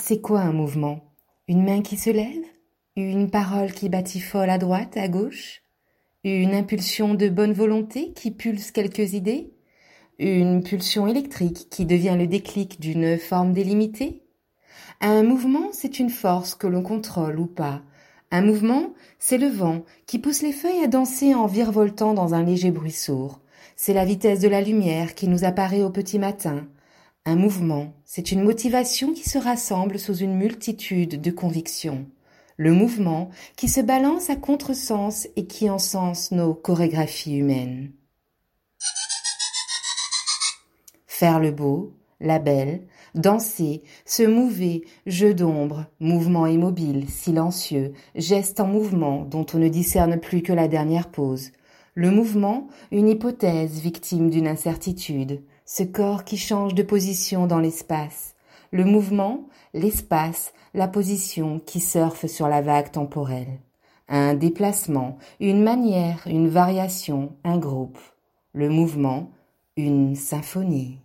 C'est quoi un mouvement? Une main qui se lève? Une parole qui batifole à droite, à gauche? Une impulsion de bonne volonté qui pulse quelques idées? Une pulsion électrique qui devient le déclic d'une forme délimitée? Un mouvement, c'est une force que l'on contrôle ou pas. Un mouvement, c'est le vent qui pousse les feuilles à danser en virevoltant dans un léger bruit sourd. C'est la vitesse de la lumière qui nous apparaît au petit matin. Un mouvement, c'est une motivation qui se rassemble sous une multitude de convictions. Le mouvement qui se balance à contresens et qui encense nos chorégraphies humaines. Faire le beau, la belle, danser, se mouver, jeu d'ombre, mouvement immobile, silencieux, geste en mouvement dont on ne discerne plus que la dernière pause, le mouvement, une hypothèse victime d'une incertitude, ce corps qui change de position dans l'espace. Le mouvement, l'espace, la position qui surfe sur la vague temporelle. Un déplacement, une manière, une variation, un groupe. Le mouvement, une symphonie.